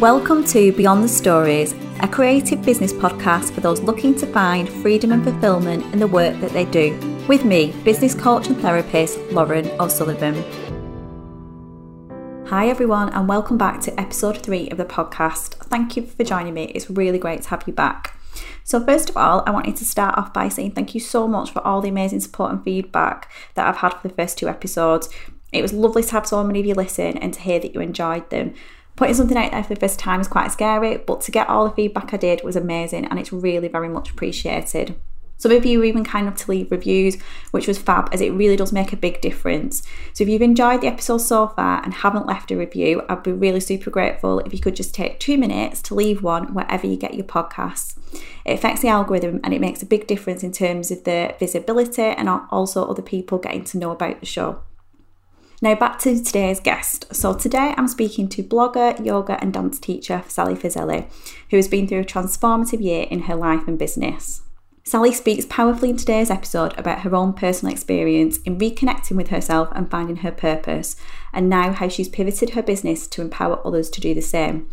Welcome to Beyond the Stories, a creative business podcast for those looking to find freedom and fulfillment in the work that they do. With me, business coach and therapist Lauren O'Sullivan. Hi, everyone, and welcome back to episode three of the podcast. Thank you for joining me. It's really great to have you back. So, first of all, I wanted to start off by saying thank you so much for all the amazing support and feedback that I've had for the first two episodes. It was lovely to have so many of you listen and to hear that you enjoyed them. Putting something out there for the first time is quite scary, but to get all the feedback I did was amazing and it's really very much appreciated. Some of you were even kind enough to leave reviews, which was fab as it really does make a big difference. So if you've enjoyed the episode so far and haven't left a review, I'd be really super grateful if you could just take two minutes to leave one wherever you get your podcasts. It affects the algorithm and it makes a big difference in terms of the visibility and also other people getting to know about the show. Now, back to today's guest. So, today I'm speaking to blogger, yoga, and dance teacher Sally Fazeli, who has been through a transformative year in her life and business. Sally speaks powerfully in today's episode about her own personal experience in reconnecting with herself and finding her purpose, and now how she's pivoted her business to empower others to do the same.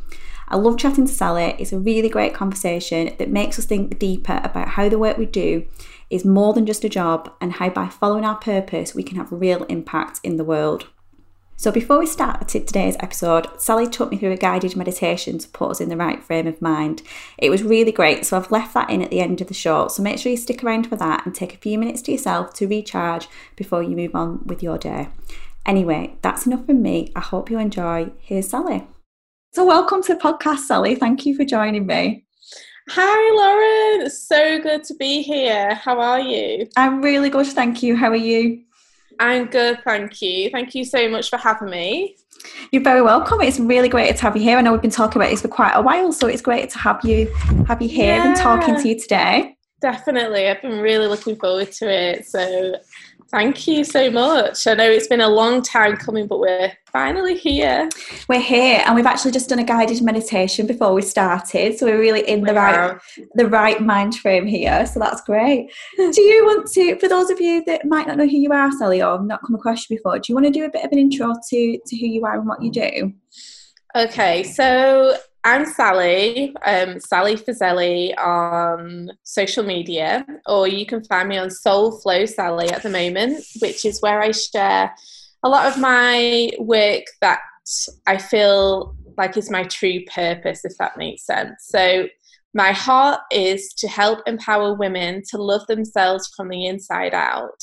I love chatting to Sally. It's a really great conversation that makes us think deeper about how the work we do is more than just a job and how by following our purpose we can have real impact in the world. So, before we start today's episode, Sally took me through a guided meditation to put us in the right frame of mind. It was really great, so I've left that in at the end of the show. So, make sure you stick around for that and take a few minutes to yourself to recharge before you move on with your day. Anyway, that's enough from me. I hope you enjoy. Here's Sally. So, welcome to the podcast, Sally. Thank you for joining me. Hi, Lauren. It's so good to be here. How are you? I'm really good, thank you. How are you? I'm good, thank you. Thank you so much for having me. You're very welcome. It's really great to have you here. I know we've been talking about this for quite a while, so it's great to have you have you here yeah, and talking to you today. Definitely. I've been really looking forward to it. So Thank you so much. I know it's been a long time coming, but we're finally here. We're here, and we've actually just done a guided meditation before we started, so we're really in the right the right mind frame here. So that's great. do you want to, for those of you that might not know who you are, Sally, or not come across you before, do you want to do a bit of an intro to to who you are and what you do? Okay, so I'm Sally, um, Sally Fazeli on social media, or you can find me on Soul Flow Sally at the moment, which is where I share a lot of my work that I feel like is my true purpose, if that makes sense. So, my heart is to help empower women to love themselves from the inside out.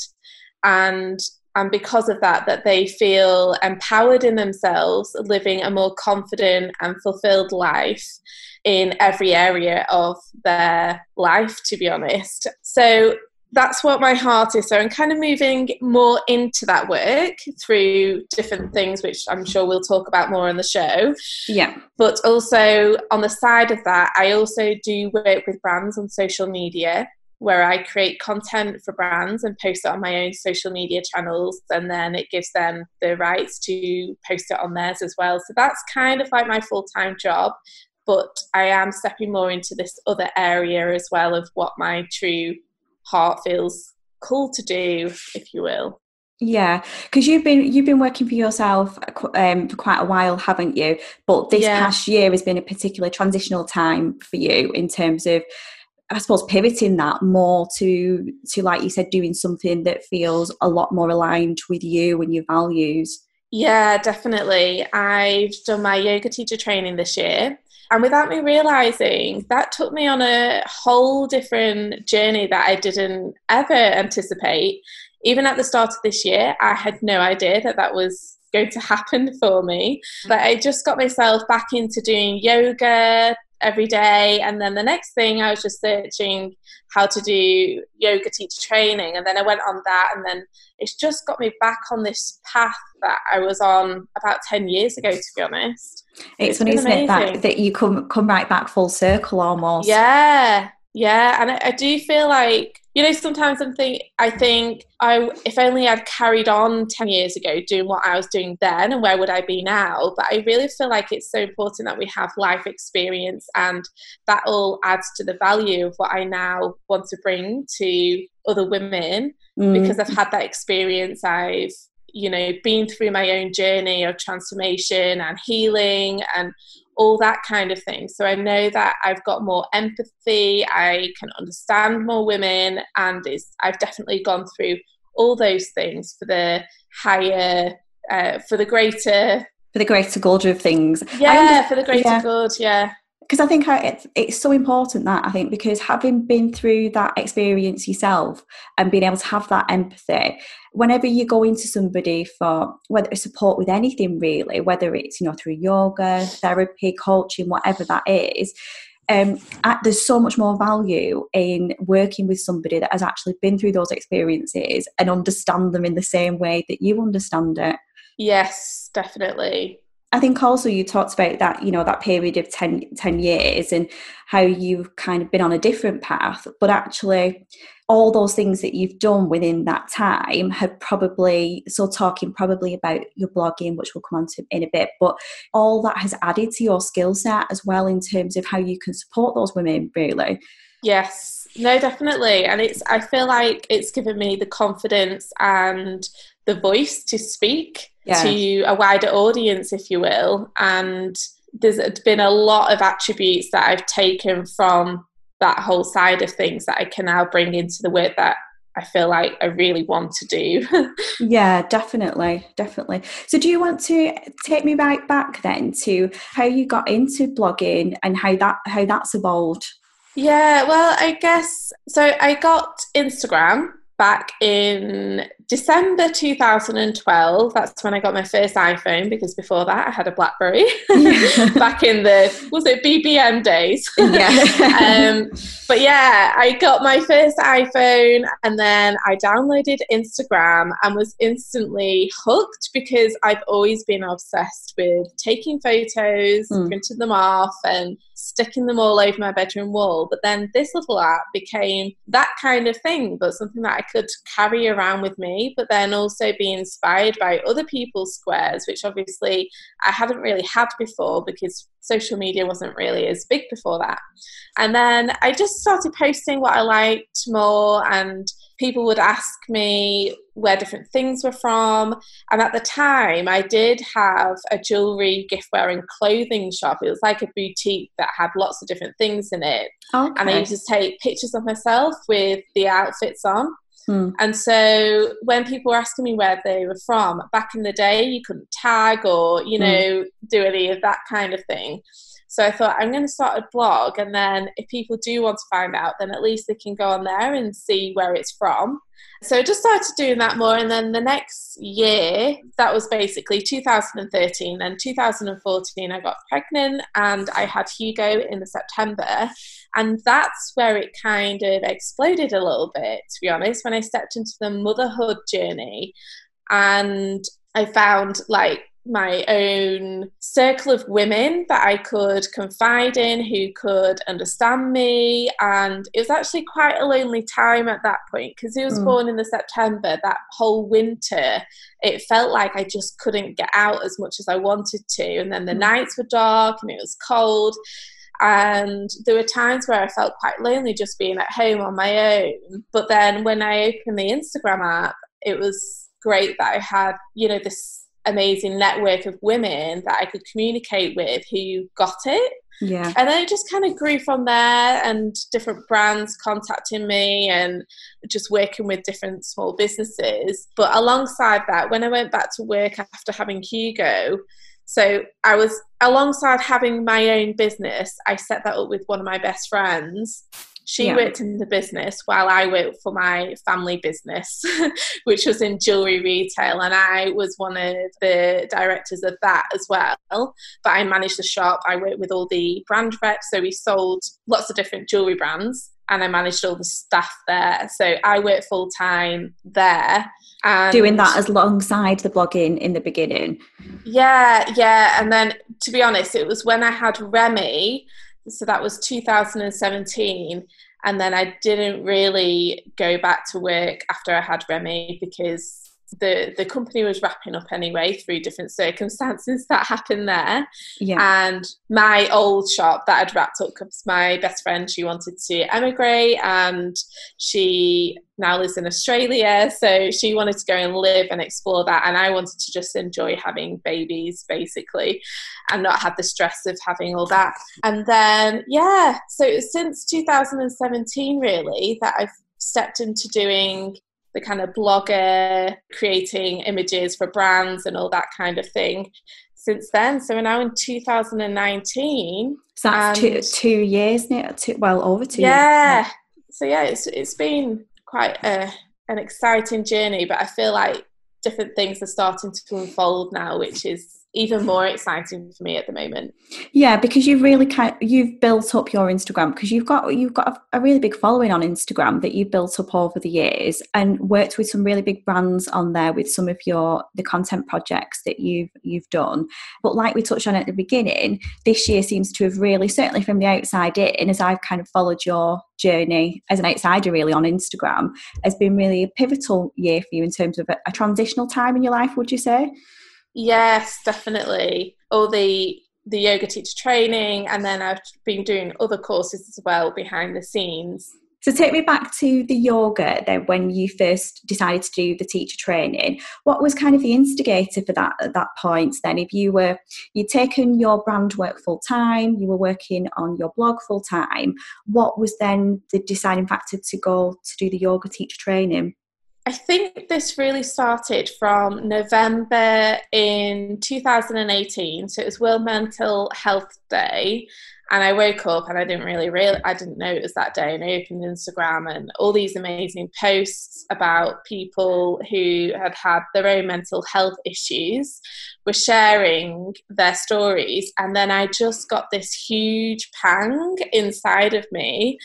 And and because of that that they feel empowered in themselves living a more confident and fulfilled life in every area of their life to be honest. So that's what my heart is. So i'm kind of moving more into that work through different things which i'm sure we'll talk about more on the show. Yeah. But also on the side of that i also do work with brands on social media where I create content for brands and post it on my own social media channels, and then it gives them the rights to post it on theirs as well. So that's kind of like my full time job, but I am stepping more into this other area as well of what my true heart feels cool to do, if you will. Yeah, because you've been you've been working for yourself um, for quite a while, haven't you? But this yeah. past year has been a particular transitional time for you in terms of I suppose pivoting that more to to like you said, doing something that feels a lot more aligned with you and your values. Yeah, definitely. I've done my yoga teacher training this year. And without me realizing, that took me on a whole different journey that I didn't ever anticipate. Even at the start of this year, I had no idea that that was going to happen for me. But I just got myself back into doing yoga, every day. And then the next thing, I was just searching how to do yoga teacher training. And then I went on that. And then it's just got me back on this path that I was on about 10 years ago, to be honest. It's, it's funny, isn't it, that, that you come, come right back full circle almost. Yeah. Yeah. And I, I do feel like you know sometimes i'm think i think i if only i'd carried on 10 years ago doing what i was doing then and where would i be now but i really feel like it's so important that we have life experience and that all adds to the value of what i now want to bring to other women mm. because i've had that experience i've you know been through my own journey of transformation and healing and all that kind of thing. So I know that I've got more empathy, I can understand more women, and I've definitely gone through all those things for the higher, uh, for the greater. For the greater good of things. Yeah, for the greater yeah. good, yeah because I think it's, it's so important that I think because having been through that experience yourself and being able to have that empathy, whenever you go into somebody for whether support with anything really, whether it's you know through yoga, therapy, coaching, whatever that is, um, there's so much more value in working with somebody that has actually been through those experiences and understand them in the same way that you understand it. Yes, definitely. I think also you talked about that, you know, that period of 10, 10 years and how you've kind of been on a different path, but actually all those things that you've done within that time have probably so talking probably about your blogging which we'll come on to in a bit but all that has added to your skill set as well in terms of how you can support those women really. Yes. No definitely. And it's i feel like it's given me the confidence and the voice to speak yeah. to a wider audience, if you will. And there's been a lot of attributes that I've taken from that whole side of things that I can now bring into the work that I feel like I really want to do. yeah, definitely, definitely. So, do you want to take me right back then to how you got into blogging and how that how that's evolved? Yeah, well, I guess so. I got Instagram back in December 2012. That's when I got my first iPhone because before that I had a Blackberry back in the was it BBM days. Yeah. um, but yeah, I got my first iPhone and then I downloaded Instagram and was instantly hooked because I've always been obsessed with taking photos, mm. printing them off, and sticking them all over my bedroom wall. But then this little app became that kind of thing, but something that I could carry around with me, but then also be inspired by other people's squares, which obviously I hadn't really had before because social media wasn't really as big before that. And then I just started posting what I liked more, and people would ask me where different things were from. And at the time, I did have a jewelry, giftware, and clothing shop. It was like a boutique that had lots of different things in it. Okay. And I used to take pictures of myself with the outfits on. Hmm. And so when people were asking me where they were from, back in the day, you couldn't tag or, you hmm. know, hmm. do any of that kind of thing. So I thought I'm going to start a blog, and then if people do want to find out, then at least they can go on there and see where it's from. So I just started doing that more, and then the next year, that was basically 2013. And 2014, I got pregnant, and I had Hugo in the September, and that's where it kind of exploded a little bit. To be honest, when I stepped into the motherhood journey, and I found like my own circle of women that I could confide in who could understand me. And it was actually quite a lonely time at that point because he was mm. born in the September. That whole winter, it felt like I just couldn't get out as much as I wanted to. And then the mm. nights were dark and it was cold. And there were times where I felt quite lonely just being at home on my own. But then when I opened the Instagram app, it was great that I had, you know, this amazing network of women that I could communicate with who got it. Yeah. And then it just kind of grew from there and different brands contacting me and just working with different small businesses. But alongside that, when I went back to work after having Hugo, so I was alongside having my own business, I set that up with one of my best friends she yeah. worked in the business while I worked for my family business, which was in jewelry retail, and I was one of the directors of that as well. But I managed the shop. I worked with all the brand reps, so we sold lots of different jewelry brands, and I managed all the staff there. So I worked full time there. And Doing that alongside the blogging in the beginning. Yeah, yeah. And then to be honest, it was when I had Remy so that was 2017 and then i didn't really go back to work after i had remy because the the company was wrapping up anyway through different circumstances that happened there. Yeah. And my old shop that had wrapped up because my best friend she wanted to emigrate and she now lives in Australia. So she wanted to go and live and explore that. And I wanted to just enjoy having babies basically and not have the stress of having all that. And then, yeah, so since 2017, really, that I've stepped into doing the kind of blogger, creating images for brands and all that kind of thing since then. So we're now in 2019. So that's two, two years now, two, well, over two yeah. Years. So yeah, it's, it's been quite a, an exciting journey, but I feel like different things are starting to unfold now, which is even more exciting for me at the moment. Yeah, because you've really kind you've built up your Instagram because you've got you've got a, a, really big following on Instagram that you've built up over the years and worked with some really big brands on there with some of your the content projects that you've you've done. But like we touched on at the beginning, this year seems to have really certainly from the outside in as I've kind of followed your journey as an outsider really on Instagram has been really a pivotal year for you in terms of a, a transitional time in your life, would you say? Yes, definitely. All the the yoga teacher training, and then I've been doing other courses as well behind the scenes. So take me back to the yoga then when you first decided to do the teacher training. What was kind of the instigator for that at that point then? If you were you'd taken your brand work full time, you were working on your blog full time, what was then the deciding factor to go to do the yoga teacher training? I think this really started from November in 2018. So it was World Mental Health Day. And I woke up and I didn't really real I didn't know it was that day. And I opened Instagram and all these amazing posts about people who had had their own mental health issues were sharing their stories. And then I just got this huge pang inside of me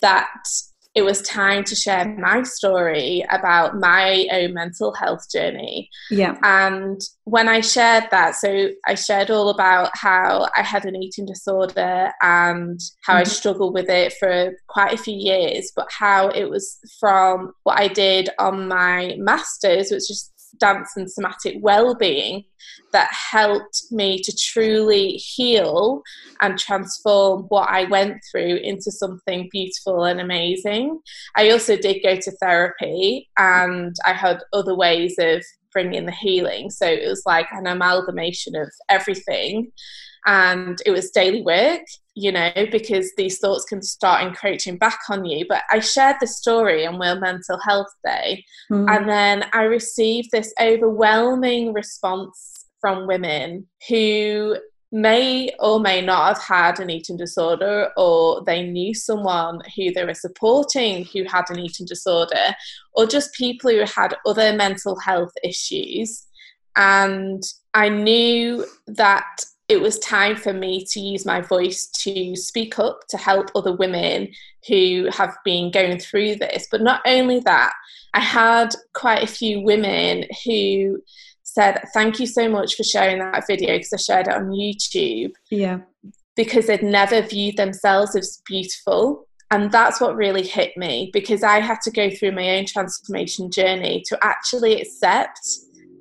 that it was time to share my story about my own mental health journey. Yeah. And when I shared that, so I shared all about how I had an eating disorder and how mm-hmm. I struggled with it for quite a few years, but how it was from what I did on my master's, which is dance and somatic well-being that helped me to truly heal and transform what I went through into something beautiful and amazing. I also did go to therapy and I had other ways of bringing the healing. So it was like an amalgamation of everything and it was daily work you know because these thoughts can start encroaching back on you but i shared the story on world mental health day mm. and then i received this overwhelming response from women who may or may not have had an eating disorder or they knew someone who they were supporting who had an eating disorder or just people who had other mental health issues and i knew that it was time for me to use my voice to speak up to help other women who have been going through this. But not only that, I had quite a few women who said, Thank you so much for sharing that video because I shared it on YouTube. Yeah. Because they'd never viewed themselves as beautiful. And that's what really hit me because I had to go through my own transformation journey to actually accept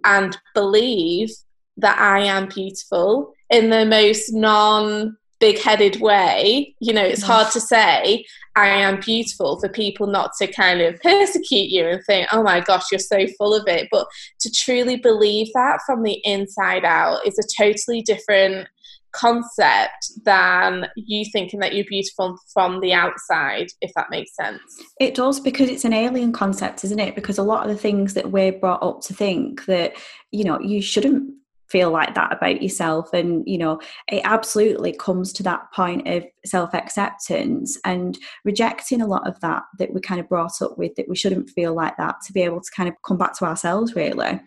and believe that I am beautiful in the most non big headed way. You know, it's hard to say, I am beautiful for people not to kind of persecute you and think, oh my gosh, you're so full of it. But to truly believe that from the inside out is a totally different concept than you thinking that you're beautiful from the outside, if that makes sense. It does because it's an alien concept, isn't it? Because a lot of the things that we're brought up to think that, you know, you shouldn't feel like that about yourself. And you know it absolutely comes to that point of self-acceptance and rejecting a lot of that that we kind of brought up with that we shouldn't feel like that to be able to kind of come back to ourselves really.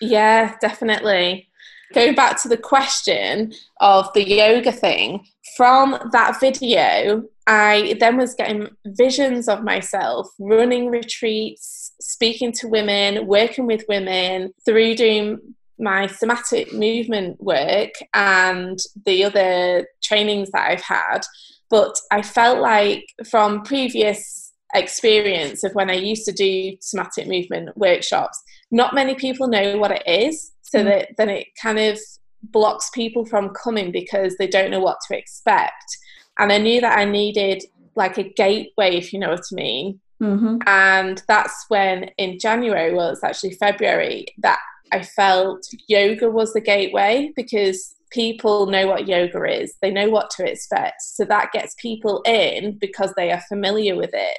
Yeah definitely. Going back to the question of the yoga thing from that video i then was getting visions of myself running retreats speaking to women working with women through doing my somatic movement work and the other trainings that I've had. But I felt like from previous experience of when I used to do somatic movement workshops. Not many people know what it is, so mm. that then it kind of blocks people from coming because they don't know what to expect. And I knew that I needed like a gateway, if you know what I mean. Mm-hmm. And that's when in January, well, it's actually February, that I felt yoga was the gateway because people know what yoga is, they know what to expect. So that gets people in because they are familiar with it.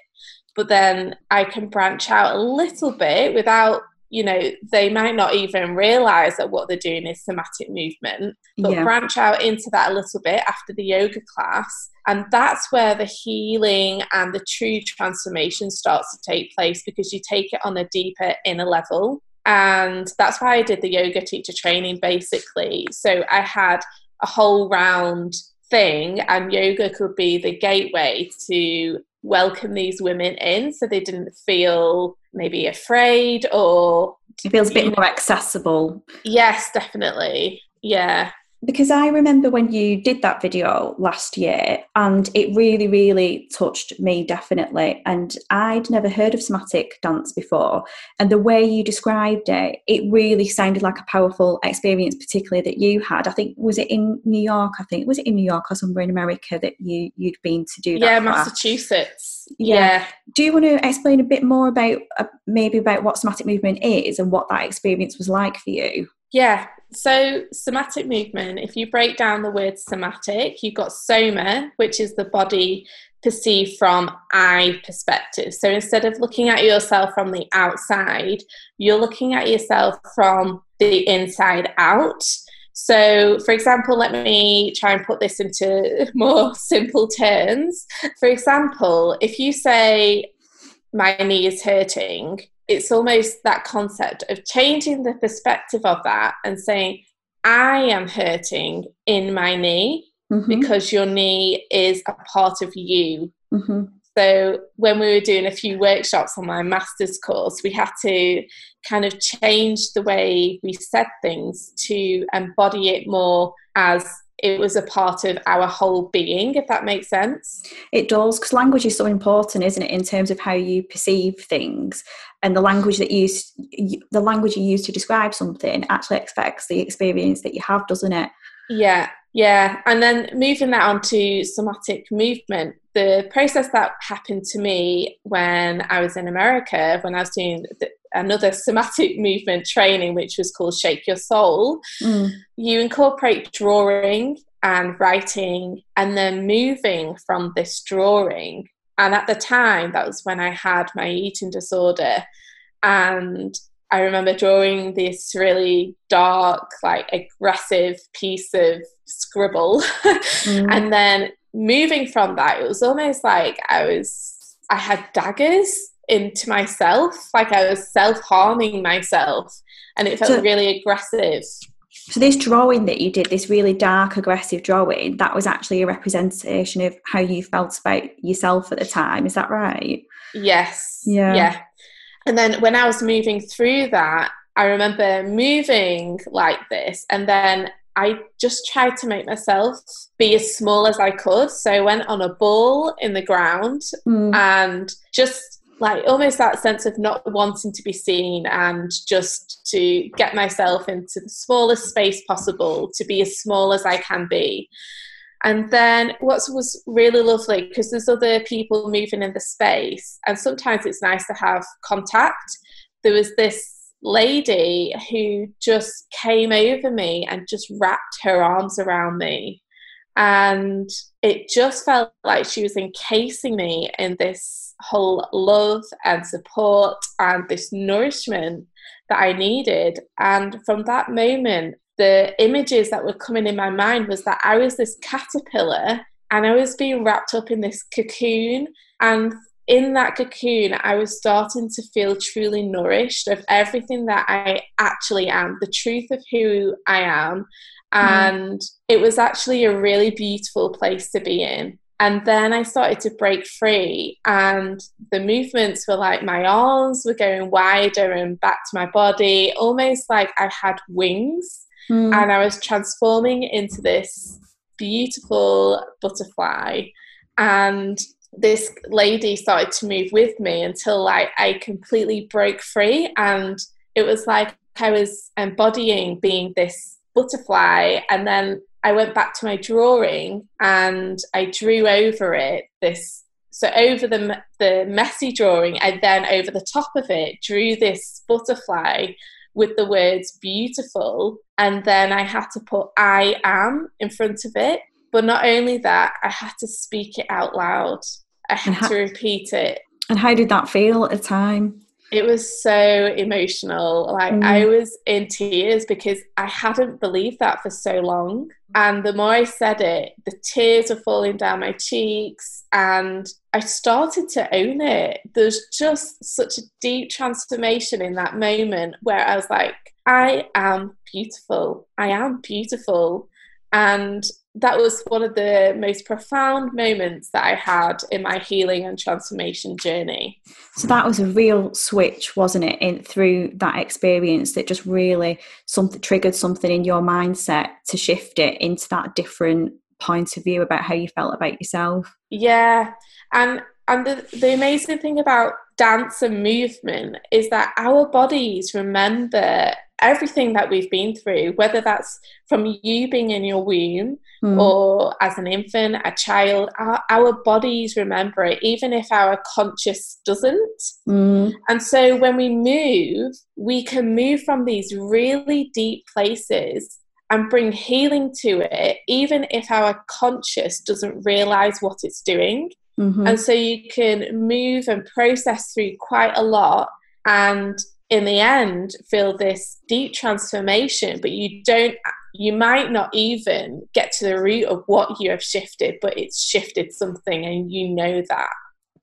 But then I can branch out a little bit without you know they might not even realize that what they're doing is somatic movement but yeah. branch out into that a little bit after the yoga class and that's where the healing and the true transformation starts to take place because you take it on a deeper inner level and that's why i did the yoga teacher training basically. So i had a whole round thing and yoga could be the gateway to welcome these women in so they didn't feel maybe afraid or it feels a bit more accessible. Yes definitely. Yeah because I remember when you did that video last year and it really, really touched me definitely. And I'd never heard of somatic dance before. And the way you described it, it really sounded like a powerful experience, particularly that you had. I think, was it in New York? I think, was it in New York or somewhere in America that you, you'd been to do that? Yeah, class? Massachusetts. Yeah. yeah. Do you want to explain a bit more about uh, maybe about what somatic movement is and what that experience was like for you? Yeah, so, somatic movement, if you break down the word somatic, you've got soma, which is the body perceived from I perspective. So, instead of looking at yourself from the outside, you're looking at yourself from the inside out. So, for example, let me try and put this into more simple terms. For example, if you say, My knee is hurting, it's almost that concept of changing the perspective of that and saying, I am hurting in my knee mm-hmm. because your knee is a part of you. Mm-hmm. So, when we were doing a few workshops on my master's course, we had to kind of change the way we said things to embody it more as it was a part of our whole being, if that makes sense. It does, because language is so important, isn't it, in terms of how you perceive things, and the language that you the language you use to describe something actually affects the experience that you have, doesn't it? Yeah, yeah. And then moving that on to somatic movement, the process that happened to me when I was in America, when I was doing the, another somatic movement training, which was called Shake Your Soul, mm. you incorporate drawing and writing and then moving from this drawing. And at the time, that was when I had my eating disorder. And I remember drawing this really dark, like aggressive piece of scribble. Mm. and then moving from that, it was almost like I was, I had daggers into myself, like I was self harming myself, and it felt so, really aggressive. So, this drawing that you did, this really dark, aggressive drawing, that was actually a representation of how you felt about yourself at the time. Is that right? Yes. Yeah. Yeah. And then when I was moving through that, I remember moving like this, and then I just tried to make myself be as small as I could. So I went on a ball in the ground mm. and just like almost that sense of not wanting to be seen and just to get myself into the smallest space possible to be as small as I can be. And then what was really lovely because there's other people moving in the space, and sometimes it's nice to have contact. There was this lady who just came over me and just wrapped her arms around me. And it just felt like she was encasing me in this whole love and support and this nourishment that I needed. And from that moment, the images that were coming in my mind was that I was this caterpillar and I was being wrapped up in this cocoon. And in that cocoon, I was starting to feel truly nourished of everything that I actually am, the truth of who I am. Mm-hmm. And mm. it was actually a really beautiful place to be in. And then I started to break free, and the movements were like my arms were going wider and back to my body, almost like I had wings, mm. and I was transforming into this beautiful butterfly. And this lady started to move with me until like I completely broke free and it was like I was embodying being this butterfly and then I went back to my drawing and I drew over it this so over the the messy drawing and then over the top of it drew this butterfly with the words beautiful and then I had to put I am in front of it. But not only that I had to speak it out loud. I had how, to repeat it. And how did that feel at the time it was so emotional. Like mm. I was in tears because I hadn't believed that for so long. And the more I said it, the tears were falling down my cheeks and I started to own it. There's just such a deep transformation in that moment where I was like, I am beautiful. I am beautiful. And that was one of the most profound moments that I had in my healing and transformation journey. So that was a real switch, wasn't it? In through that experience that just really something triggered something in your mindset to shift it into that different point of view about how you felt about yourself. Yeah. And and the, the amazing thing about dance and movement is that our bodies remember everything that we've been through, whether that's from you being in your womb mm. or as an infant, a child, our, our, bodies remember it, even if our conscious doesn't. Mm. And so when we move, we can move from these really deep places and bring healing to it, even if our conscious doesn't realize what it's doing. Mm-hmm. And so you can move and process through quite a lot and in the end feel this deep transformation but you don't you might not even get to the root of what you have shifted but it's shifted something and you know that.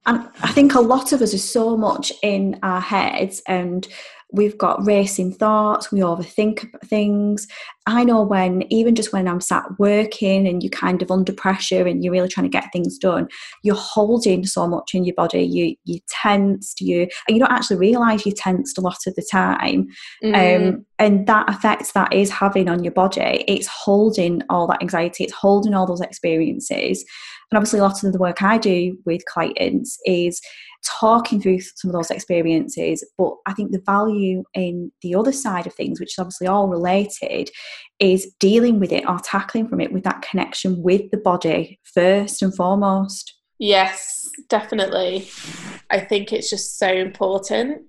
And i think a lot of us are so much in our heads and we've got racing thoughts, we overthink things. I know when, even just when I'm sat working and you're kind of under pressure and you're really trying to get things done, you're holding so much in your body. You you tensed, you and you don't actually realise you're tensed a lot of the time. Mm. Um, and that effect that is having on your body, it's holding all that anxiety, it's holding all those experiences. And obviously, a lot of the work I do with clients is talking through some of those experiences. But I think the value in the other side of things, which is obviously all related, is dealing with it or tackling from it with that connection with the body first and foremost. Yes, definitely. I think it's just so important.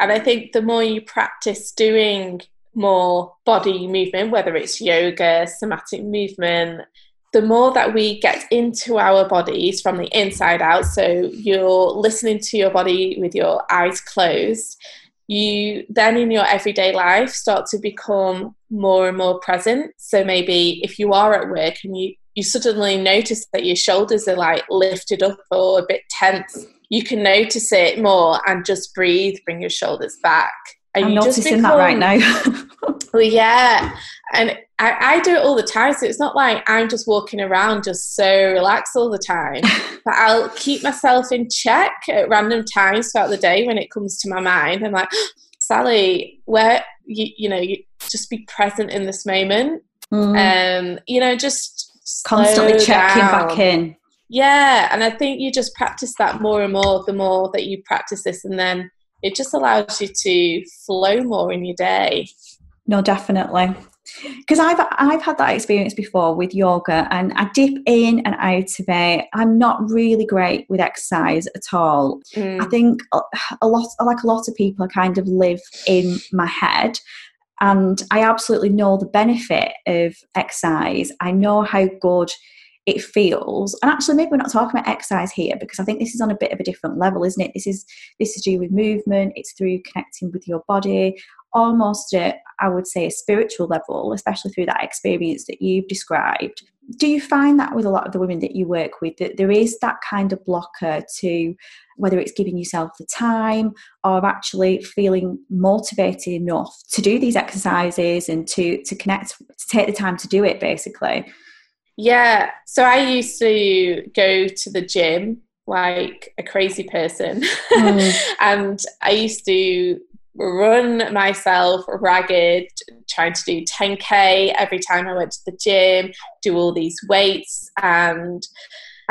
And I think the more you practice doing more body movement, whether it's yoga, somatic movement, the more that we get into our bodies from the inside out, so you're listening to your body with your eyes closed, you then in your everyday life start to become more and more present. So maybe if you are at work and you, you suddenly notice that your shoulders are like lifted up or a bit tense, you can notice it more and just breathe, bring your shoulders back. And I'm noticing become, that right now. well, yeah. And I, I, do it all the time. So it's not like I'm just walking around just so relaxed all the time. but I'll keep myself in check at random times throughout the day when it comes to my mind. I'm like, Sally, where you you know, you just be present in this moment. Mm. Um, you know, just constantly checking down. back in. Yeah, and I think you just practice that more and more the more that you practice this and then it just allows you to flow more in your day. No, definitely because I've I've had that experience before with yoga, and I dip in and out of it. I'm not really great with exercise at all. Mm. I think a lot, like a lot of people, I kind of live in my head, and I absolutely know the benefit of exercise. I know how good it feels and actually maybe we're not talking about exercise here because i think this is on a bit of a different level isn't it this is this is due with movement it's through connecting with your body almost I would say, a spiritual level, especially through that experience that you've described. Do you find that with a lot of the women that you work with, that there is that kind of blocker to whether it's giving yourself the time or actually feeling motivated enough to do these exercises and to, to connect, to take the time to do it basically? Yeah. So I used to go to the gym like a crazy person. Mm. and I used to run myself ragged trying to do 10k every time I went to the gym, do all these weights and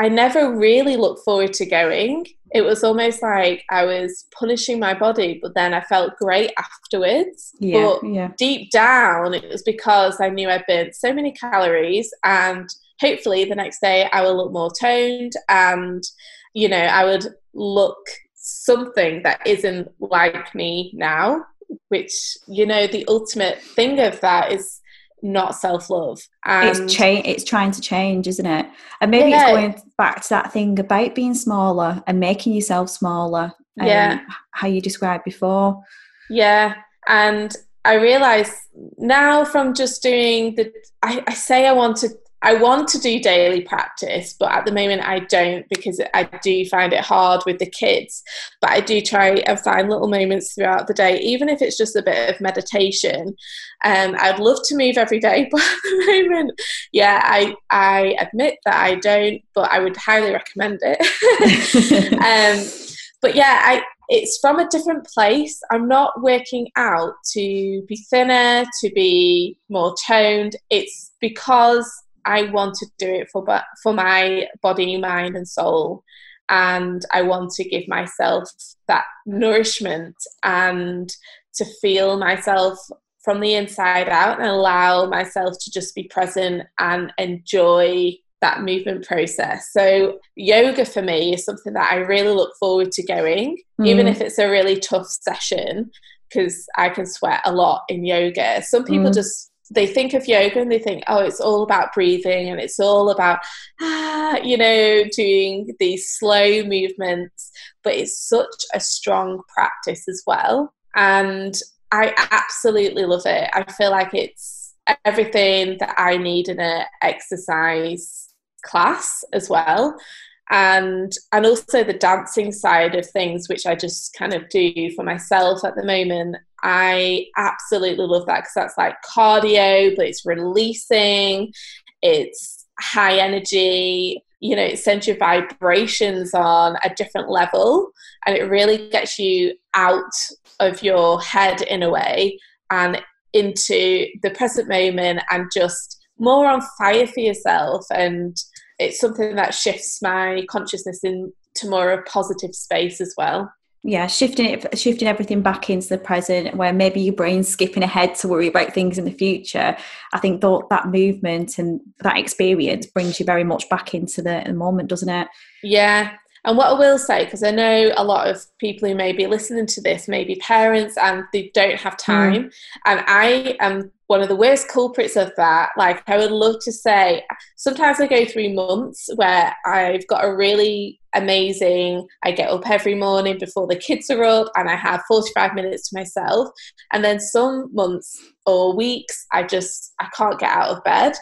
I never really looked forward to going. It was almost like I was punishing my body, but then I felt great afterwards. Yeah, but yeah. deep down, it was because I knew I'd burnt so many calories, and hopefully the next day I will look more toned, and you know I would look something that isn't like me now. Which you know the ultimate thing of that is not self love. It's cha- It's trying to change, isn't it? And maybe yeah. it's going back to that thing about being smaller and making yourself smaller. Um, yeah, how you described before. Yeah, and I realize now from just doing the. I, I say I want to I want to do daily practice, but at the moment I don't because I do find it hard with the kids. But I do try and find little moments throughout the day, even if it's just a bit of meditation. Um, I'd love to move every day, but at the moment, yeah, I I admit that I don't, but I would highly recommend it. um, but yeah, I it's from a different place. I'm not working out to be thinner, to be more toned. It's because I want to do it for for my body, mind, and soul, and I want to give myself that nourishment and to feel myself from the inside out and allow myself to just be present and enjoy that movement process. So, yoga for me is something that I really look forward to going, mm. even if it's a really tough session, because I can sweat a lot in yoga. Some people mm. just they think of yoga and they think, oh, it's all about breathing and it's all about, ah, you know, doing these slow movements. But it's such a strong practice as well. And I absolutely love it. I feel like it's everything that I need in an exercise class as well and and also the dancing side of things which i just kind of do for myself at the moment i absolutely love that because that's like cardio but it's releasing it's high energy you know it sends your vibrations on a different level and it really gets you out of your head in a way and into the present moment and just more on fire for yourself and it's something that shifts my consciousness into more of a positive space as well. Yeah shifting it shifting everything back into the present where maybe your brain's skipping ahead to worry about things in the future. I think that that movement and that experience brings you very much back into the, the moment doesn't it? Yeah and what I will say, because I know a lot of people who may be listening to this may be parents and they don't have hmm. time. Mm. And I am one of the worst culprits of that. Like, I would love to say, sometimes I go through months where I've got a really amazing, I get up every morning before the kids are up and I have 45 minutes to myself. And then some months or weeks, I just, I can't get out of bed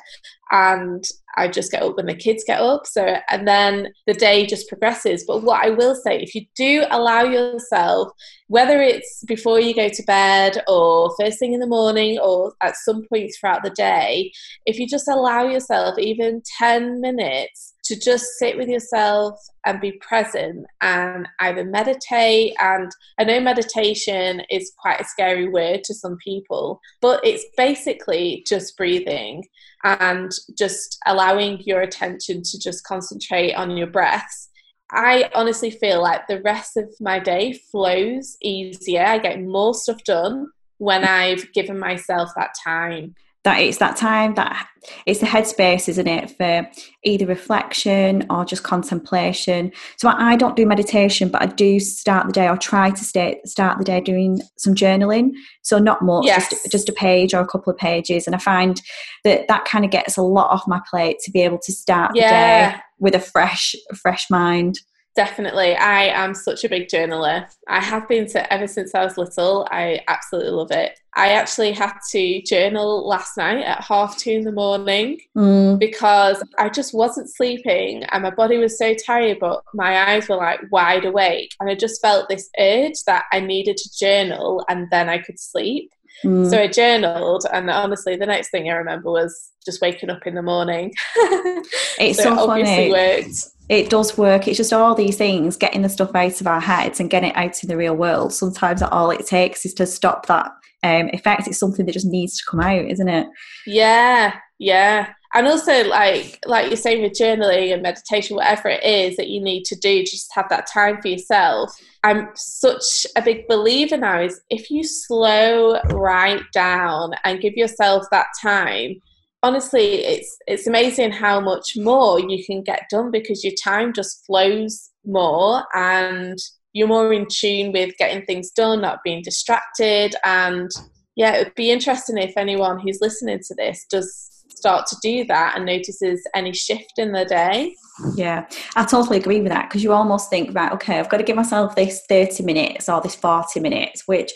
and I just get up when the kids get up. So, and then the day just progresses. But what I will say, if you do allow yourself, whether it's before you go to bed or first thing in the morning or at some point throughout the day, if you just allow yourself even 10 minutes to just sit with yourself and be present and either meditate. And I know meditation is quite a scary word to some people but it's basically just breathing and just allowing your attention to just concentrate on your breaths. I honestly feel like the rest of my day flows easier. I get more stuff done when I've given myself that time that it's that time that it's the headspace isn't it for either reflection or just contemplation so i, don't do meditation but i do start the day or try to stay, start the day doing some journaling so not much yes. just, just a page or a couple of pages and i find that that kind of gets a lot off my plate to be able to start yeah. the day with a fresh fresh mind Definitely. I am such a big journaler. I have been to ever since I was little. I absolutely love it. I actually had to journal last night at half two in the morning mm. because I just wasn't sleeping and my body was so tired, but my eyes were like wide awake. And I just felt this urge that I needed to journal and then I could sleep. Mm. So I journaled, and honestly, the next thing I remember was just waking up in the morning. It's so, so obviously funny. worked it does work. It's just all these things, getting the stuff out of our heads and getting it out in the real world. Sometimes all it takes is to stop that um, effect. It's something that just needs to come out, isn't it? Yeah, yeah. And also like like you're saying with journaling and meditation whatever it is that you need to do just have that time for yourself. I'm such a big believer now is if you slow right down and give yourself that time honestly it's it's amazing how much more you can get done because your time just flows more and you're more in tune with getting things done not being distracted. And yeah it would be interesting if anyone who's listening to this does start to do that and notices any shift in the day. Yeah, I totally agree with that because you almost think, right, okay, I've got to give myself this 30 minutes or this 40 minutes, which,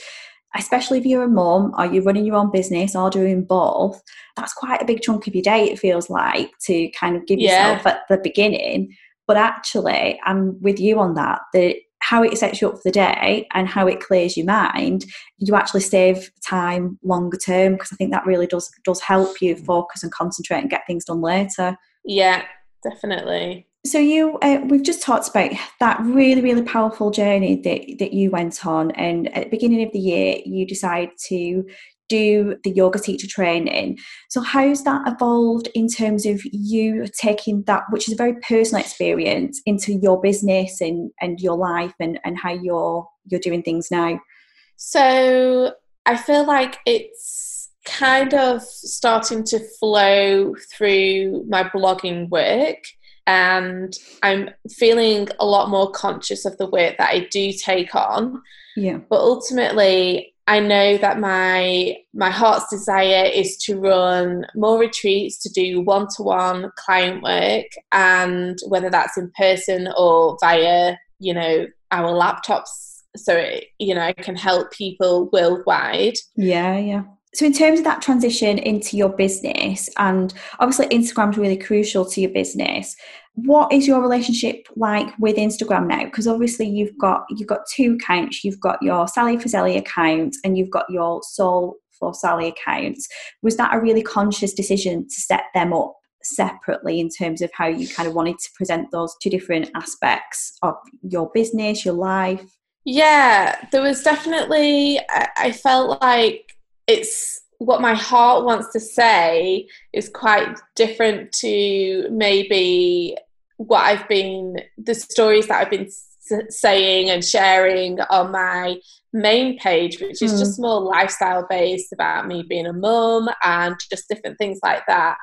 especially if you're a mum or you're running your own business or doing both, that's quite a big chunk of your day, it feels like, to kind of give yeah. yourself at the beginning. But actually, I'm with you on that. The how it sets you up for the day and how it clears your mind, you actually save time longer term because I think that really does does help you focus and concentrate and get things done later. Yeah, definitely. So you, uh, we've just talked about that really, really powerful journey that that you went on, and at the beginning of the year, you decided to do the yoga teacher training. So, how's that evolved in terms of you taking that, which is a very personal experience, into your business and, and your life and, and how you're you're doing things now? So, I feel like it's kind of starting to flow through my blogging work and I'm feeling a lot more conscious of the work that I do take on. Yeah. But ultimately, I know that my my heart's desire is to run more retreats, to do one to one client work, and whether that's in person or via you know our laptops, so it, you know I can help people worldwide. Yeah, yeah. So, in terms of that transition into your business, and obviously Instagram is really crucial to your business what is your relationship like with Instagram now? Because obviously you've got you've got two accounts. You've got your Sally Fazeli account and you've got your Soul for Sally account. Was that a really conscious decision to set them up separately in terms of how you kind of wanted to present those two different aspects of your business, your life? Yeah, there was definitely. I felt like it's what my heart wants to say is quite different to maybe what I've been, the stories that I've been saying and sharing on my main page, which is mm. just more lifestyle based about me being a mum and just different things like that.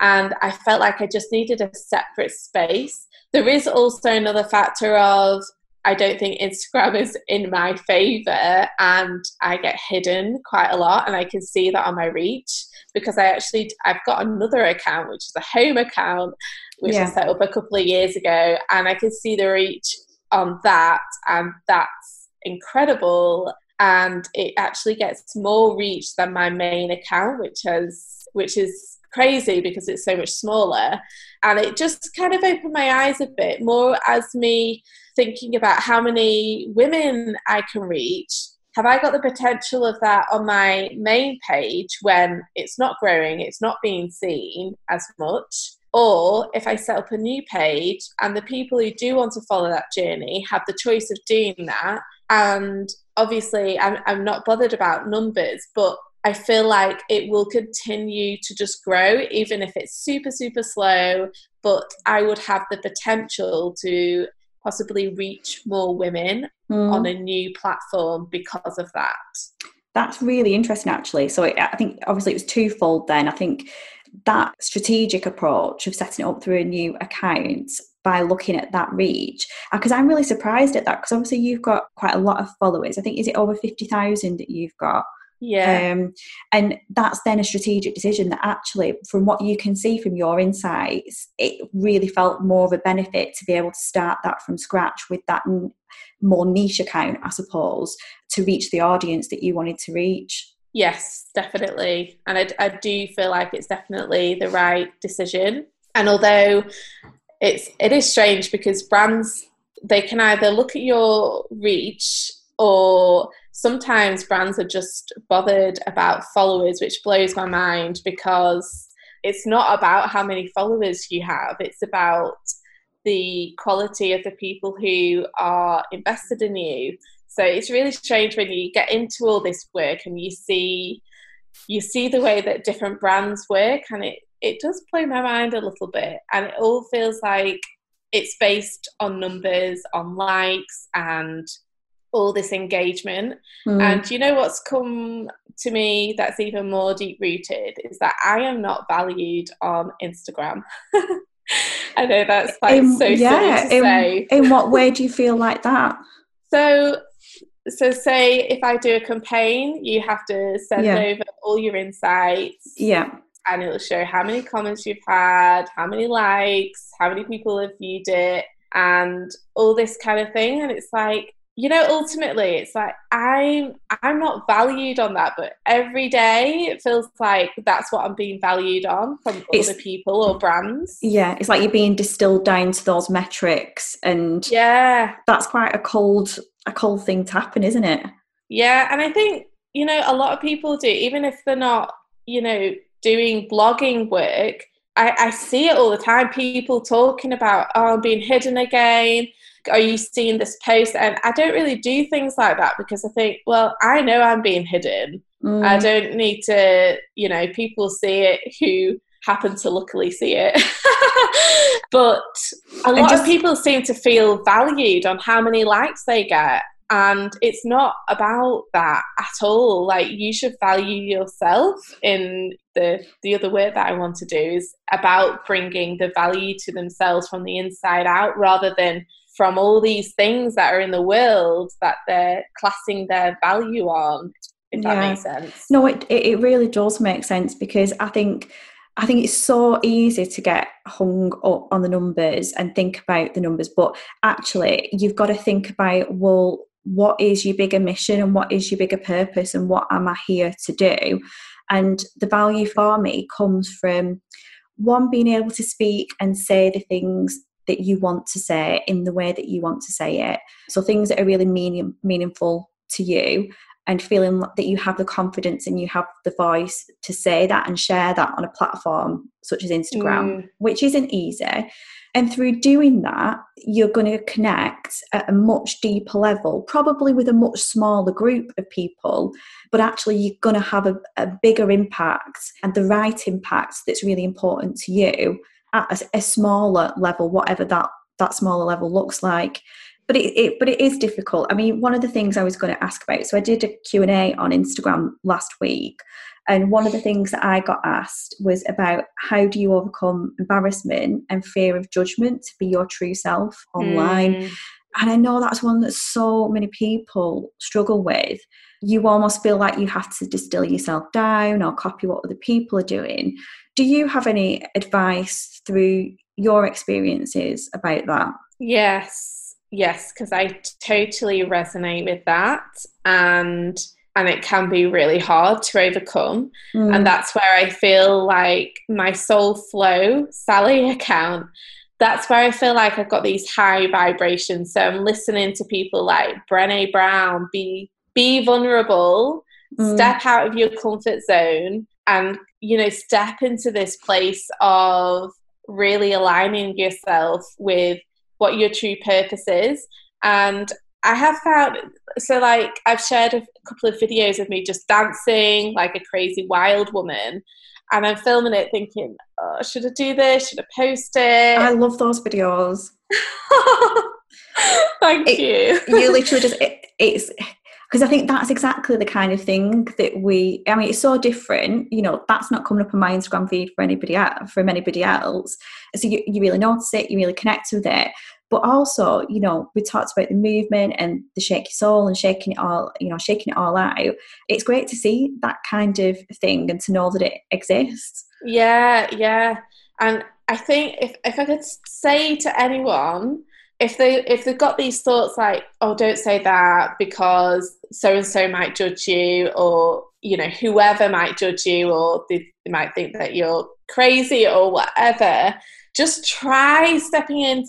And I felt like I just needed a separate space. There is also another factor of I don't think Instagram is in my favor and I get hidden quite a lot and I can see that on my reach because I actually I've got another account which is a home account which yeah. I set up a couple of years ago and I can see the reach on that and that's incredible and it actually gets more reach than my main account which has which is crazy because it's so much smaller and it just kind of opened my eyes a bit more as me thinking about how many women I can reach. Have I got the potential of that on my main page when it's not growing, it's not being seen as much? Or if I set up a new page and the people who do want to follow that journey have the choice of doing that, and obviously I'm, I'm not bothered about numbers, but I feel like it will continue to just grow, even if it's super, super slow. But I would have the potential to possibly reach more women mm. on a new platform because of that. That's really interesting, actually. So I think obviously it was twofold then. I think that strategic approach of setting it up through a new account by looking at that reach because i'm really surprised at that because obviously you've got quite a lot of followers i think is it over 50000 that you've got yeah. Um, and that's then a strategic decision that actually, from what you can see from your insights, it really felt more of a benefit to be able to start that from scratch with that n- more niche account, I suppose, to reach the audience that you wanted to reach. Yes, definitely. And I, I do feel like it's definitely the right decision. And although it's it is strange because brands they can either look at your reach or sometimes brands are just bothered about followers, which blows my mind because it's not about how many followers you have, it's about the quality of the people who are invested in you. So it's really strange when you get into all this work and you see you see the way that different brands work and it it does blow my mind a little bit. And it all feels like it's based on numbers, on likes, and all this engagement. Mm. And you know what's come to me that's even more deep rooted is that I am not valued on Instagram. I know that's like in, so yeah, in, say. In what way do you feel like that? So so say if I do a campaign, you have to send yeah. over all your insights. Yeah. And it'll show how many comments you've had, how many likes, how many people have viewed it, and all this kind of thing. And it's like, you know, ultimately it's like I'm I'm not valued on that, but every day it feels like that's what I'm being valued on from it's, other people or brands. Yeah, it's like you're being distilled down to those metrics and Yeah. That's quite a cold a cold thing to happen, isn't it? Yeah, and I think, you know, a lot of people do, even if they're not, you know, doing blogging work, I, I see it all the time. People talking about, oh, I'm being hidden again. Are you seeing this post? And I don't really do things like that because I think, well, I know I'm being hidden. Mm. I don't need to, you know, people see it who happen to luckily see it. but a lot just, of people seem to feel valued on how many likes they get. And it's not about that at all. Like you should value yourself. In the the other work that I want to do is about bringing the value to themselves from the inside out, rather than from all these things that are in the world that they're classing their value on. If that yeah. makes sense. No, it it really does make sense because I think I think it's so easy to get hung up on the numbers and think about the numbers, but actually, you've got to think about well, what is your bigger mission and what is your bigger purpose and what am I here to do? And the value for me comes from one, being able to speak and say the things that you want to say in the way that you want to say it. So, things that are really meaning, meaningful to you and feeling that you have the confidence and you have the voice to say that and share that on a platform such as Instagram, mm. which isn't easy. And through doing that, you're going to connect at a much deeper level, probably with a much smaller group of people, but actually you're going to have a, a bigger impact and the right impact that's really important to you at a, a smaller level, whatever that, that smaller level looks like. But it, it, but it is difficult. I mean one of the things i was going to ask about so i did a q&a on instagram last week and one of the things that i got asked was about how do you overcome embarrassment and fear of judgment to be your true self online? Mm. and i know that's one that so many people struggle with. You almost feel like you have to distill yourself down or copy what other people are doing. Do you have any advice through your experiences about that yes yes, because I totally resonate with that. And and it can be really hard to overcome. Mm. And that's where I feel like my soul flow Sally account, that's where I feel like I've got these high vibrations. So I'm listening to people like Brené Brown, be be vulnerable, mm. step out of your comfort zone and you know step into this place of really aligning yourself with what your true purpose is. And I have found so like I've shared a couple of videos of me just dancing like a crazy wild woman. And I'm filming it thinking, oh, should I do this? Should I post it? I love those videos. Thank it, you. you literally just, it, it's, because I think that's exactly the kind of thing that we. I mean, it's so different. You know, that's not coming up on my Instagram feed for anybody else, from anybody else. So you, you really notice it, you really connect with it. But also, you know, we talked about the movement and the shaky soul and shaking it all, you know, shaking it all out. It's great to see that kind of thing and to know that it exists. Yeah, yeah. And I think if, if I could say to anyone, if they if they've got these thoughts like, oh, don't say that because so and so might judge you, or you know, whoever might judge you, or they, they might think that you're crazy or whatever, just try stepping in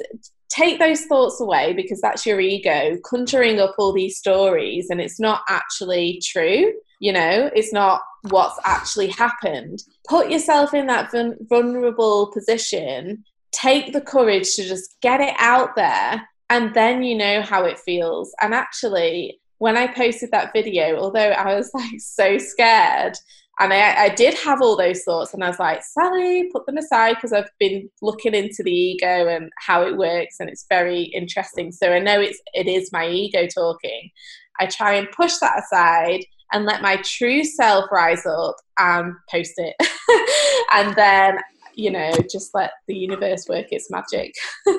take those thoughts away because that's your ego conjuring up all these stories and it's not actually true you know it's not what's actually happened. Put yourself in that vulnerable position take the courage to just get it out there and then you know how it feels and actually when i posted that video although i was like so scared And I, I did have all those thoughts, and I was like, Sally, put them aside because I've been looking into the ego and how it works, and it's very interesting. So I know it's it is my ego talking. I try and push that aside and let my true self rise up and post it. and then, you know, just let the universe work its magic.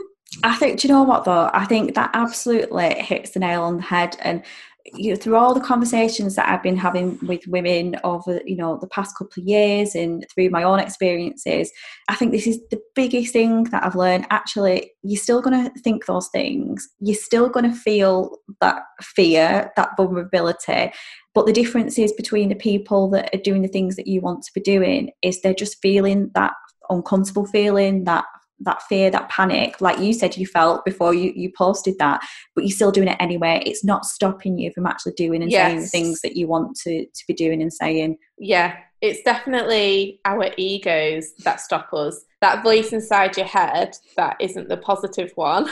I think, do you know what though? I think that absolutely hits the nail on the head. And you know, through all the conversations that I've been having with women over, you know, the past couple of years and through my own experiences, I think this is the biggest thing that I've learned. Actually, you're still going to think those things. You're still going to feel that fear, that vulnerability. But the difference is between the people that are doing the things that you want to be doing is they're just feeling that uncomfortable feeling, that that fear, that panic, like you said you felt before you, you posted that, but you're still doing it anyway. It's not stopping you from actually doing and yes. saying the things that you want to, to be doing and saying. Yeah, it's definitely our egos that stop us. That voice inside your head that isn't the positive one.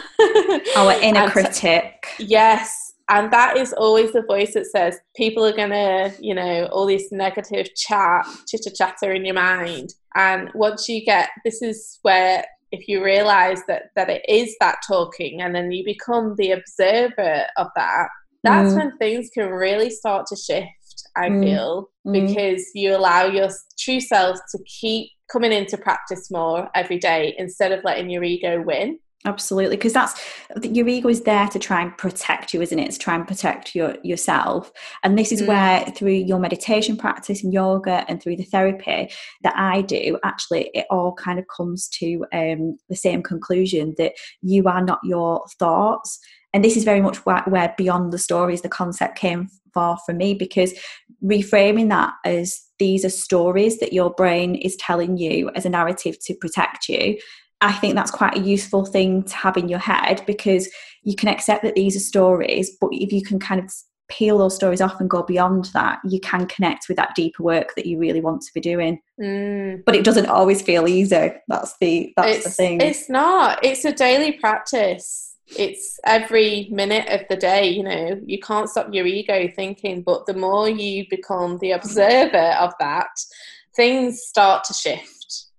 our inner critic. Yes. And that is always the voice that says people are gonna, you know, all this negative chat, chitter chatter in your mind. And once you get, this is where if you realize that that it is that talking and then you become the observer of that that's mm. when things can really start to shift i mm. feel mm. because you allow your true self to keep coming into practice more every day instead of letting your ego win absolutely because that's your ego is there to try and protect you isn't it? To try and protect your yourself. And this is mm. where through your meditation practice and yoga and through the therapy that i do actually it all kind of comes to um, the same conclusion that you are not your thoughts. And this is very much where, where beyond the stories the concept came far for me because reframing that as these are stories that your brain is telling you as a narrative to protect you I think that's quite a useful thing to have in your head because you can accept that these are stories, but if you can kind of peel those stories off and go beyond that, you can connect with that deeper work that you really want to be doing. Mm. But it doesn't always feel easy. That's the that's it's, the thing. It's not. It's a daily practice. It's every minute of the day, you know, you can't stop your ego thinking, but the more you become the observer of that, things start to shift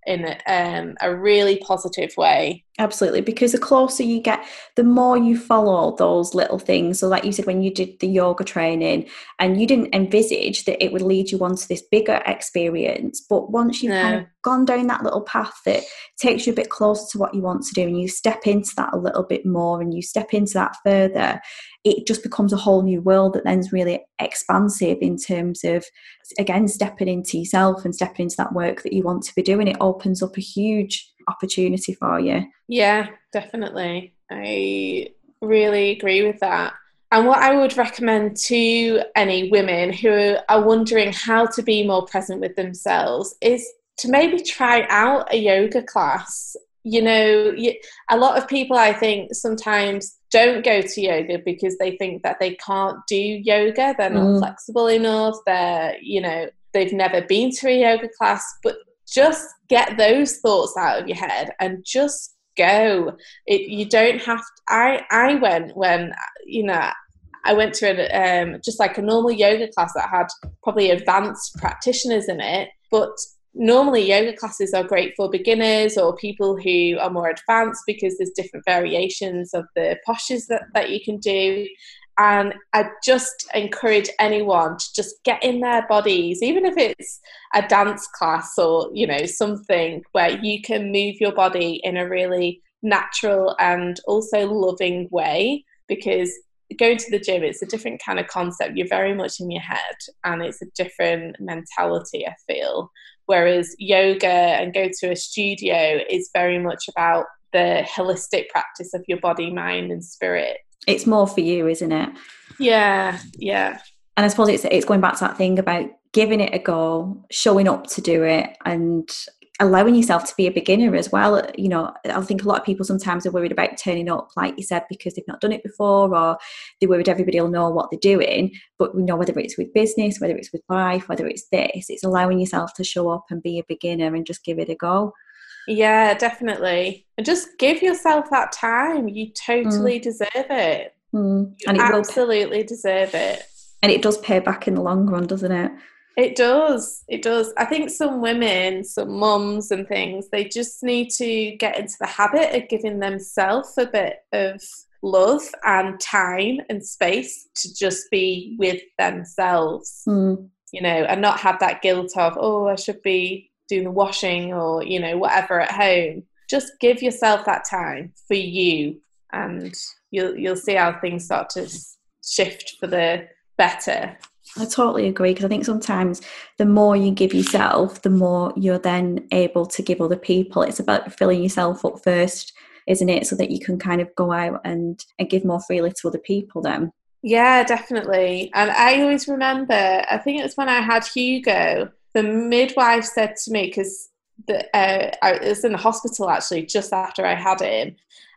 in um, a really positive way. Absolutely, because the closer you get, the more you follow those little things. So, like you said, when you did the yoga training, and you didn't envisage that it would lead you on to this bigger experience, but once you've no. kind of gone down that little path that takes you a bit closer to what you want to do, and you step into that a little bit more, and you step into that further, it just becomes a whole new world that then's really expansive in terms of again stepping into yourself and stepping into that work that you want to be doing. It opens up a huge opportunity for you. Yeah definitely. I really agree with that. And what I would recommend to any women who are wondering how to be more present with themselves is to maybe try out a yoga class you know a lot of people i think sometimes don't go to yoga because they think that they can't do yoga. They're not mm. flexible enough. They're you know they've never been to a yoga class. But just get those thoughts out of your head and just go. It, you don't have to, i i went when you know I went to a, um, just like a normal yoga class that had probably advanced practitioners in it, but normally yoga classes are great for beginners or people who are more advanced because there's different variations of the postures that, that you can do. And i just encourage anyone to just get in their bodies even if it's a dance class or you know something where you can move your body in a really natural and also loving way because going to the gym it's a different kind of concept. You're very much in your head and it's a different mentality i feel whereas yoga and go to a studio is very much about the holistic practice of your body mind and spirit. It's more for you isn't it? Yeah yeah. And i suppose it's it's going back to that thing about giving it a go showing up to do it and allowing yourself to be a beginner as well. You know, I think a lot of people sometimes are worried about turning up, like you said, because they've not done it before, or they're worried everybody will know what they're doing. But we know whether it's with business, whether it's with life, whether it's this, it's allowing yourself to show up and be a beginner and just give it a go. Yeah, definitely. And just give yourself that time. You totally mm. deserve it. Mm. You and it absolutely will, deserve it. And it does pay back in the long run, doesn't it? It does. It does. I think some women, some mums and things, they just need to get into the habit of giving themselves a bit of love and time and space to just be with themselves. Mm. You know, and not have that guilt of, oh, I should be doing the washing or, you know, whatever at home. Just give yourself that time for you and you'll you'll see how things start to shift for the better. I totally agree because I think sometimes the more you give yourself, the more you're then able to give other people. It's about filling yourself up first, isn't it? So that you can kind of go out and, and give more freely to other people then. Yeah, definitely. And I always remember, I think it was when I had Hugo, the midwife said to me, because uh, I was in the hospital actually just after I had him,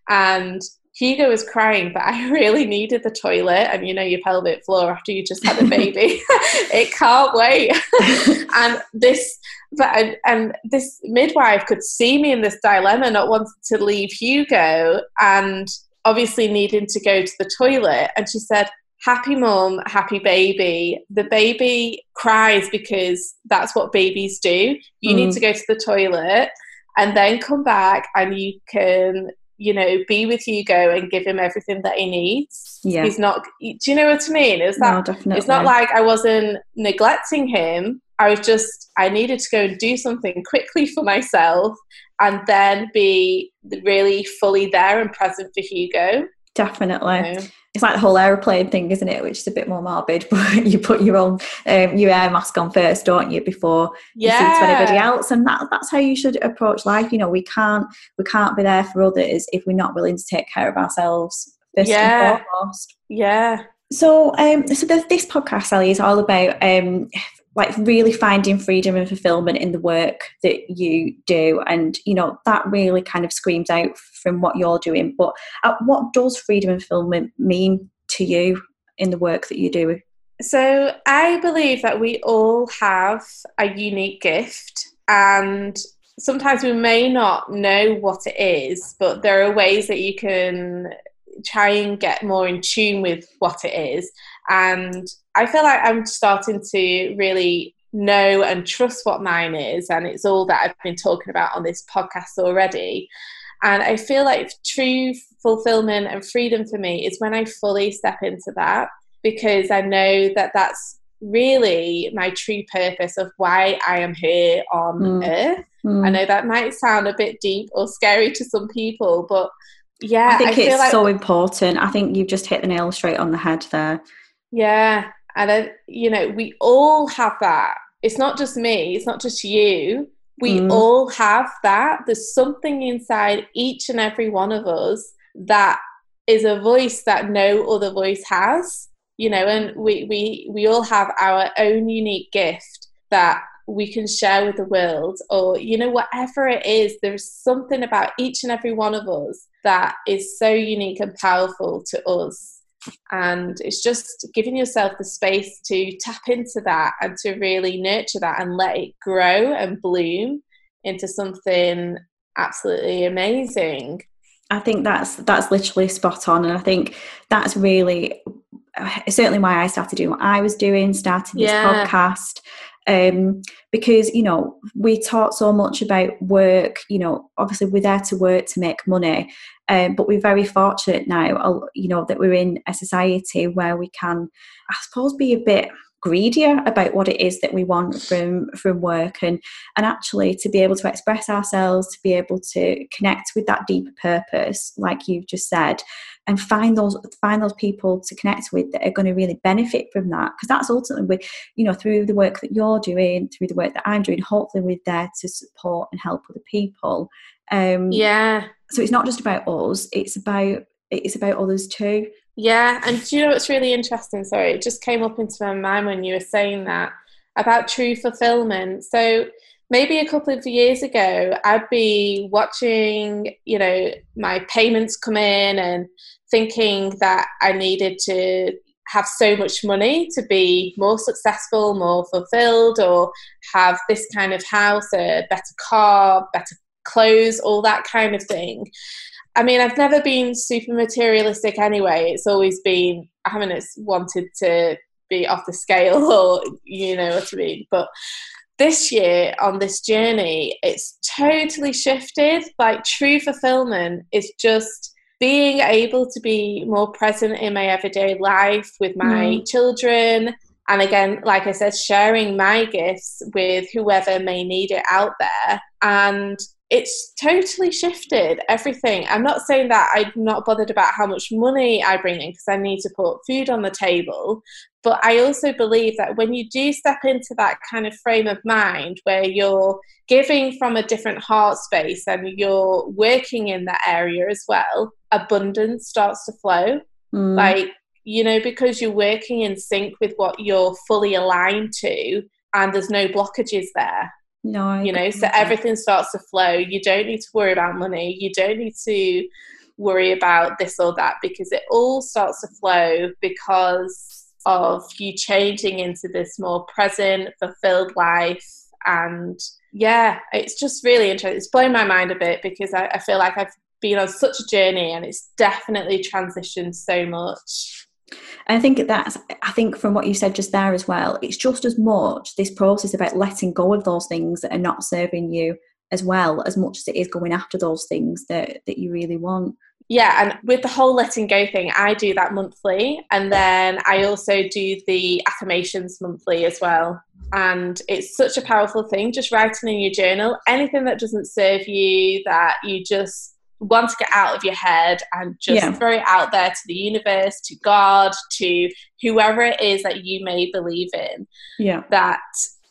and Hugo was crying, but I really needed the toilet. And you know, your pelvic floor after you just had a baby, it can't wait. and this, but and this midwife could see me in this dilemma, not wanting to leave Hugo, and obviously needing to go to the toilet. And she said, happy mom, happy baby. The baby cries because that's what babies do. You mm. need to go to the toilet and then come back and you can you know, be with Hugo and give him everything that he needs. Yeah. He's not, do you know what I mean? It's that, no, definitely. it's not like I wasn't neglecting him. I was just, I needed to go and do something quickly for myself and then be really fully there and present for Hugo. Definitely. You know? It's like the whole aeroplane thing, isn't it? Which is a bit more morbid, but you put your own um, your air mask on first, don't you, before yeah. you see to anybody else? And that that's how you should approach life. You know, we can't we can't be there for others if we're not willing to take care of ourselves first yeah. and foremost. Yeah. So, um, so this podcast, Sally, is all about um, like really finding freedom and fulfillment in the work that you do. And you know that really kind of screams out from what you're doing. But what does freedom and fulfillment mean to you in the work that you do? So i believe that we all have a unique gift and sometimes we may not know what it is but there are ways that you can try and get more in tune with what it is and I feel like I'm starting to really know and trust what mine is. And it's all that I've been talking about on this podcast already. And I feel like true fulfillment and freedom for me is when I fully step into that because I know that that's really my true purpose of why I am here on mm. earth. Mm. I know that might sound a bit deep or scary to some people, but yeah, I think I it's like, so important. I think you've just hit the nail straight on the head there. Yeah, and you know, we all have that. It's not just me, it's not just you. We mm. all have that. There's something inside each and every one of us that is a voice that no other voice has. You know, and we, we, we all have our own unique gift that we can share with the world or you know whatever it is there's something about each and every one of us that is so unique and powerful to us and it's just giving yourself the space to tap into that and to really nurture that and let it grow and bloom into something absolutely amazing. I think that's that's literally spot on. And i think that's really uh, certainly why i started doing what i was doing starting this yeah. podcast um, because you know we talk so much about work you know obviously we're there to work to make money um, but we're very fortunate now, you know, that we're in a society where we can, I suppose, be a bit greedier about what it is that we want from from work. And and actually to be able to express ourselves to be able to connect with that deeper purpose like you've just said and find those find those people to connect with that are going to really benefit from that. Because that's ultimately with you know through the work that you're doing through the work that I'm doing hopefully we're there to support and help other people. Um yeah. so it's not just about us it's about it's about others too yeah and do you know what's really interesting sorry it just came up into my mind when you were saying that about true fulfillment so maybe a couple of years ago i'd be watching you know my payments come in and thinking that i needed to have so much money to be more successful more fulfilled or have this kind of house a better car better clothes, all that kind of thing. I mean, I've never been super materialistic anyway. It's always been, I haven't wanted to be off the scale or you know what I mean. But this year on this journey, it's totally shifted. Like true fulfillment is just being able to be more present in my everyday life with my mm. children. And again, like I said, sharing my gifts with whoever may need it out there. And it's totally shifted everything. I'm not saying that I'm not bothered about how much money I bring in because I need to put food on the table. But I also believe that when you do step into that kind of frame of mind where you're giving from a different heart space and you're working in that area as well, abundance starts to flow. Mm. Like, you know, because you're working in sync with what you're fully aligned to and there's no blockages there no, you know, so everything starts to flow. You don't need to worry about money. You don't need to worry about this or that because it all starts to flow because of you changing into this more present, fulfilled life. And yeah, it's just really interesting. It's blown my mind a bit because I, I feel like I've been on such a journey and it's definitely transitioned so much. I think that's, I think from what you said just there as well, it's just as much this process about letting go of those things that are not serving you as well as much as it is going after those things that, that you really want. Yeah, and with the whole letting go thing, I do that monthly. And then I also do the affirmations monthly as well. And it's such a powerful thing, just writing in your journal anything that doesn't serve you, that you just want to get out of your head and just yeah. throw it out there to the universe, to God, to whoever it is that you may believe in. Yeah. That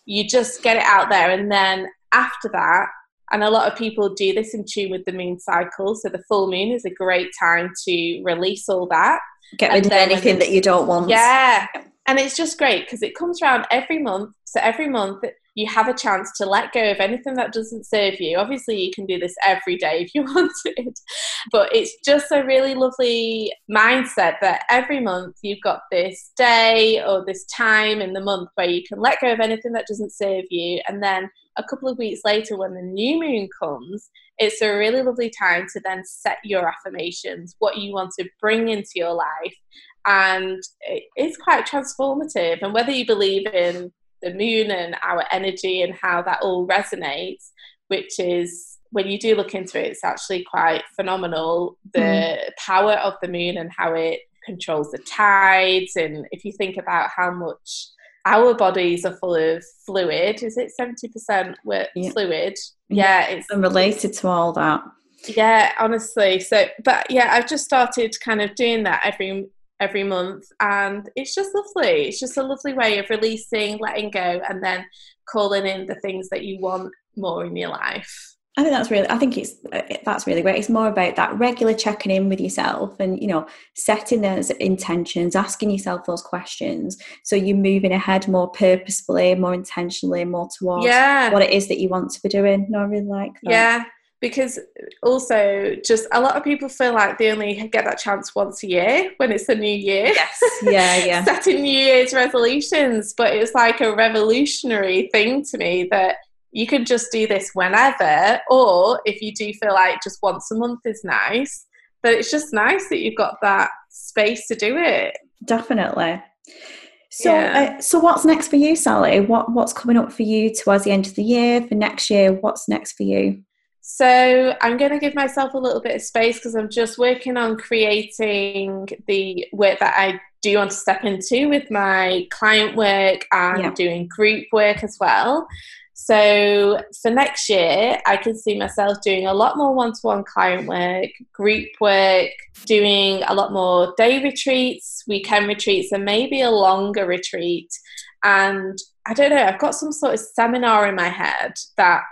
you just get it out there. And then after that, and a lot of people do this in tune with the moon cycle. So the full moon is a great time to release all that. Get rid of anything that you don't want. Yeah. And it's just great because it comes around every month. So every month you have a chance to let go of anything that doesn't serve you. Obviously, you can do this every day if you wanted, but it's just a really lovely mindset that every month you've got this day or this time in the month where you can let go of anything that doesn't serve you. And then a couple of weeks later, when the new moon comes, it's a really lovely time to then set your affirmations, what you want to bring into your life. And it's quite transformative. And whether you believe in the moon and our energy and how that all resonates, which is when you do look into it, it's actually quite phenomenal. The mm. power of the moon and how it controls the tides. And if you think about how much our bodies are full of fluid, is it 70% with yeah. fluid? Yeah, it's and related to all that. Yeah, honestly. So, but yeah, I've just started kind of doing that every every month and it's just lovely it's just a lovely way of releasing letting go and then calling in the things that you want more in your life I think that's really. I think it's uh, that's really great. It's more about that regular checking in with yourself, and you know, setting those intentions, asking yourself those questions, so you're moving ahead more purposefully, more intentionally, more towards yeah. what it is that you want to be doing. No, I really like that. Yeah, because also just a lot of people feel like they only get that chance once a year when it's a new year. Yes. Yeah, yeah. Setting New Year's resolutions, but it's like a revolutionary thing to me that you can just do this whenever, or if you do feel like just once a month is nice, but it's just nice that you've got that space to do it. Definitely. So, yeah. uh, so what's next for you, Sally? What what's coming up for you towards the end of the year? For next year, what's next for you? So I'm going to give myself a little bit of space because I'm just working on creating the work that I do want to step into with my client work and yeah. doing group work as well. So for next year, I can see myself doing a lot more one to one client work, group work, doing a lot more day retreats, weekend retreats, and maybe a longer retreat. And I don't know, I've got some sort of seminar in my head that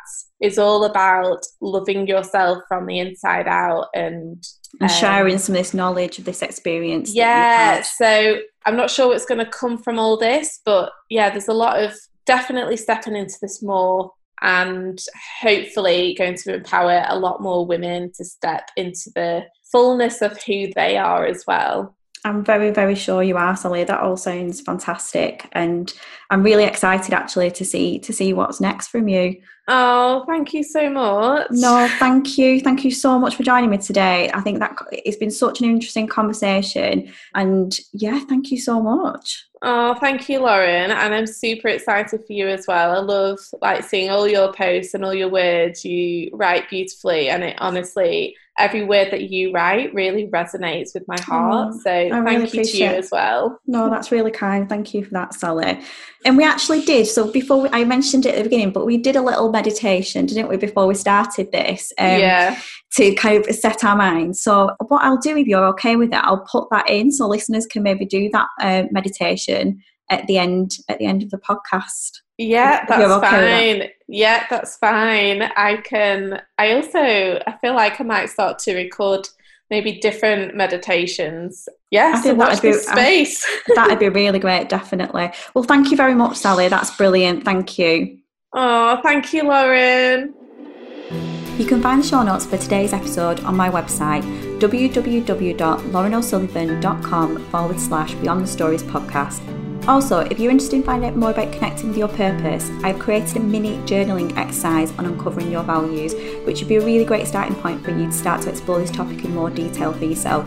is all about loving yourself from the inside out and and sharing um, some of this knowledge of this experience. Yeah, so I'm not sure what's going to come from all this, but yeah, there's a lot of definitely stepping into this more and hopefully going to empower a lot more women to step into the fullness of who they are as well. I'm very, very sure you are, Sally. That all sounds fantastic, and I'm really excited actually to see to see what's next from you. Oh, thank you so much. No, thank you, thank you so much for joining me today. I think that it's been such an interesting conversation, and yeah, thank you so much. Oh, thank you, Lauren. And I'm super excited for you as well. I love like seeing all your posts and all your words. You write beautifully, and it honestly, every word that you write really resonates with my heart. Oh, so I thank you to you as well. No, that's really kind. Thank you for that, Sally. And we actually did. So before we, I mentioned it at the beginning, but we did a little meditation, didn't we, before we started this? Um, yeah. To kind of set our minds. So what I'll do, if you're okay with it, I'll put that in so listeners can maybe do that uh, meditation at the end at the end of the podcast. Yeah, that's okay fine. That. Yeah, that's fine. I can. I also I feel like I might start to record maybe different meditations. Yes, I think that'd be space. that'd be really great. Definitely. Well, thank you very much, Sally. That's brilliant. Thank you. Oh, thank you, Lauren. You can find the show notes for today's episode on my website www.laurenosullivan.com forward slash Beyond the Stories podcast. Also, if you're interested in finding out more about connecting with your purpose, I've created a mini journaling exercise on uncovering your values, which would be a really great starting point for you to start to explore this topic in more detail for yourself.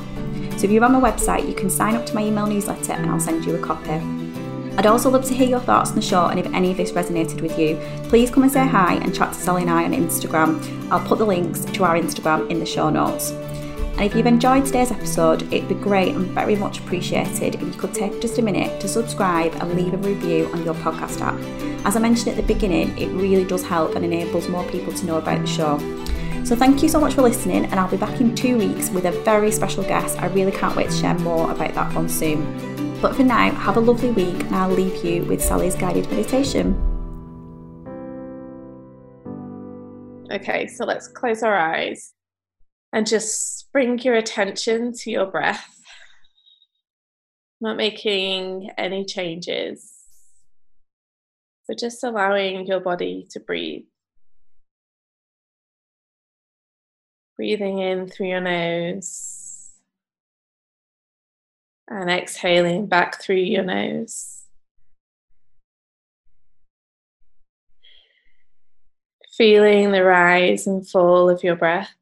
So if you're on my website, you can sign up to my email newsletter and I'll send you a copy. I'd also love to hear your thoughts on the show and if any of this resonated with you, please come and say hi and chat to Sally and I on Instagram. I'll put the links to our Instagram in the show notes. And if you've enjoyed today's episode, it'd be great and very much appreciated if you could take just a minute to subscribe and leave a review on your podcast app. As I mentioned at the beginning, it really does help and enables more people to know about the show. So thank you so much for listening, and I'll be back in two weeks with a very special guest. I really can't wait to share more about that one soon. But for now, have a lovely week, and I'll leave you with Sally's guided meditation. Okay, so let's close our eyes and just bring your attention to your breath, not making any changes. So just allowing your body to breathe. Breathing in through your nose and exhaling back through your nose. Feeling the rise and fall of your breath.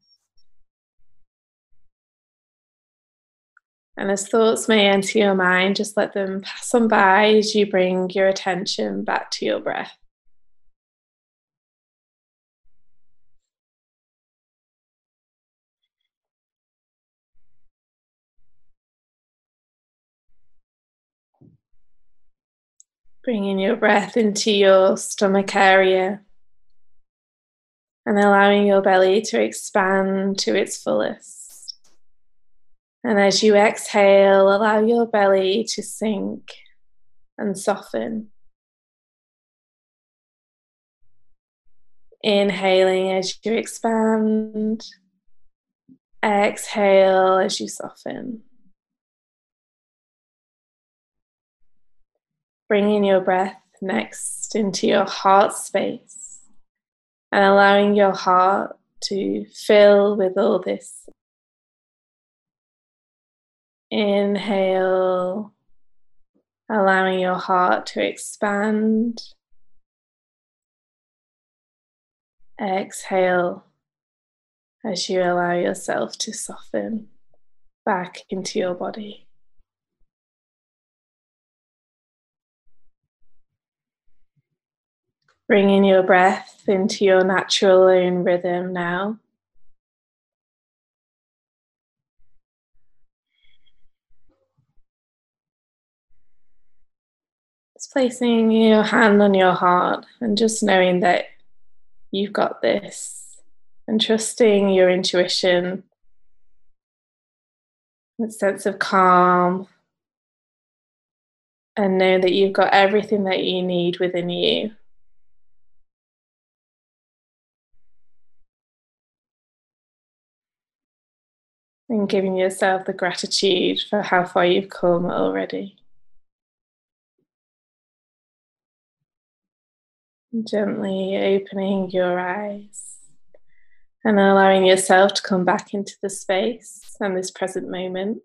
And as thoughts may enter your mind, just let them pass on by as you bring your attention back to your breath. Bringing your breath into your stomach area and allowing your belly to expand to its fullest. And as you exhale, allow your belly to sink and soften. Inhaling as you expand, exhale as you soften. Bringing your breath next into your heart space and allowing your heart to fill with all this Inhale, allowing your heart to expand. Exhale as you allow yourself to soften back into your body. Bringing your breath into your natural own rhythm now. Placing your hand on your heart and just knowing that you've got this and trusting your intuition, a sense of calm, and know that you've got everything that you need within you. And giving yourself the gratitude for how far you've come already. Gently opening your eyes and allowing yourself to come back into the space and this present moment.